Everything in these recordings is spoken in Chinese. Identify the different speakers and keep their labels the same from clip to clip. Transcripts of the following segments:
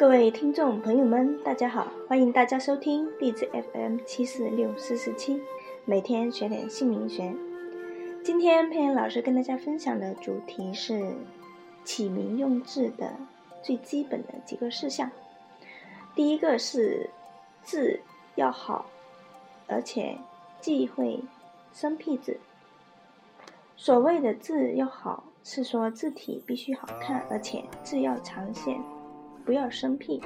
Speaker 1: 各位听众朋友们，大家好，欢迎大家收听励志 FM 七四六四四七，每天学点姓名学。今天佩妍老师跟大家分享的主题是起名用字的最基本的几个事项。第一个是字要好，而且忌讳生僻字。所谓的字要好，是说字体必须好看，而且字要长线，不要生僻，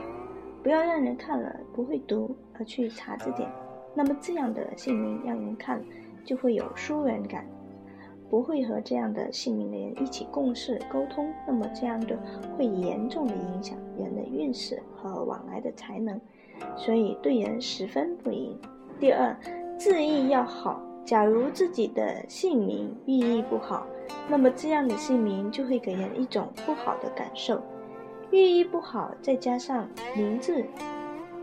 Speaker 1: 不要让人看了不会读而去查字典。那么这样的姓名让人看就会有疏远感。不会和这样的姓名的人一起共事沟通，那么这样的会严重的影响人的运势和往来的才能，所以对人十分不利。第二，字意要好。假如自己的姓名寓意不好，那么这样的姓名就会给人一种不好的感受。寓意不好，再加上名字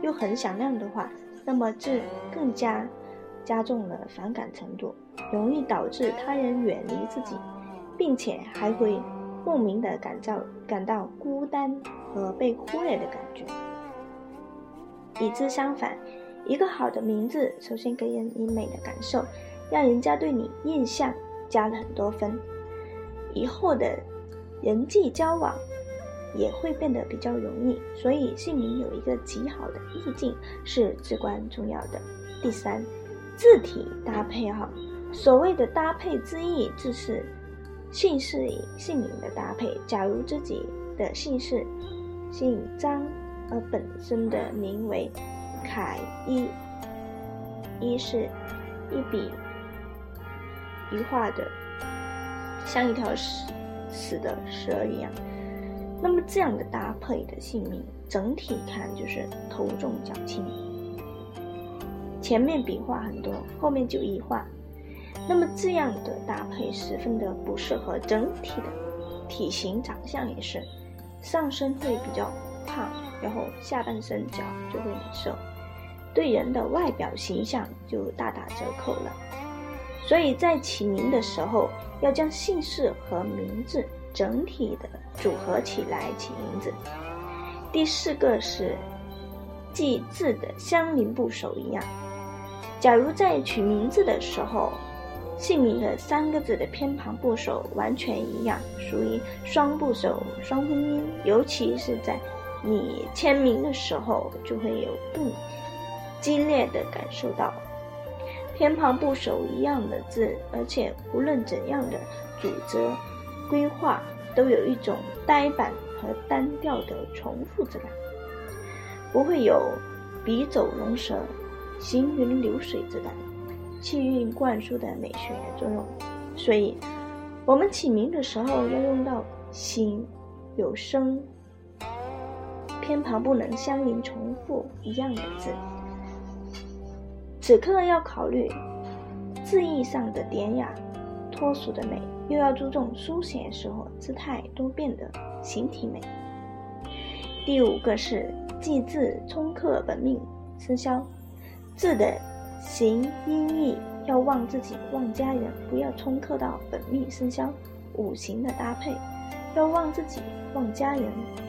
Speaker 1: 又很响亮的话，那么这更加。加重了反感程度，容易导致他人远离自己，并且还会莫名的感到感到孤单和被忽略的感觉。与之相反，一个好的名字，首先给人以美的感受，让人家对你印象加了很多分，以后的人际交往也会变得比较容易。所以，姓名有一个极好的意境是至关重要的。第三。字体搭配哈，所谓的搭配之意，就是姓氏与姓名的搭配。假如自己的姓氏姓张，而本身的名为凯一，一是一笔一画的，像一条死死的蛇一样。那么这样的搭配的姓名，整体看就是头重脚轻。前面笔画很多，后面就一画，那么这样的搭配十分的不适合整体的体型长相也是，上身会比较胖，然后下半身脚就会很瘦，对人的外表形象就大打折扣了。所以在起名的时候，要将姓氏和名字整体的组合起来起名字。第四个是，记字的相邻部首一样。假如在取名字的时候，姓名的三个字的偏旁部首完全一样，属于双部首、双分音，尤其是在你签名的时候，就会有更激烈的感受到偏旁部首一样的字，而且无论怎样的组织规划，都有一种呆板和单调的重复之感，不会有笔走龙蛇。行云流水之感，气韵灌输的美学作用，所以，我们起名的时候要用到形有声，偏旁不能相邻重复一样的字。此刻要考虑字义上的典雅脱俗的美，又要注重书写时候姿态多变的形体美。第五个是记字冲克本命生肖。字的形音义要旺自己旺家人，不要冲克到本命生肖五行的搭配，要旺自己旺家人。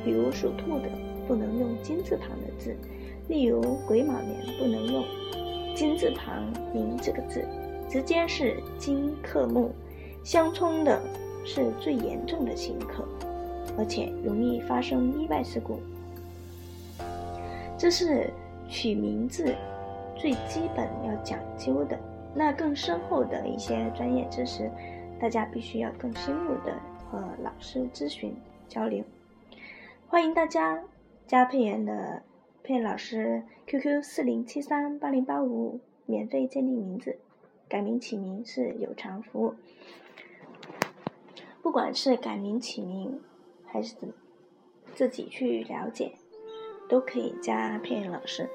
Speaker 1: 比如属兔的不能用金字旁的字，例如癸卯年不能用金字旁“名”这个字，直接是金克木，相冲的是最严重的刑克，而且容易发生意外事故。这是取名字。最基本要讲究的，那更深厚的一些专业知识，大家必须要更深入的和老师咨询交流。欢迎大家加佩妍的佩老师 QQ 四零七三八零八五五，免费鉴定名字，改名起名是有偿服务。不管是改名起名，还是怎自己去了解，都可以加佩妍老师。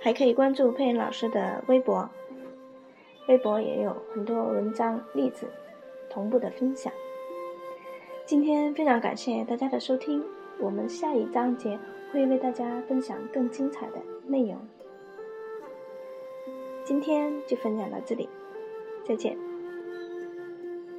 Speaker 1: 还可以关注佩恩老师的微博，微博也有很多文章例子同步的分享。今天非常感谢大家的收听，我们下一章节会为大家分享更精彩的内容。今天就分享到这里，再见。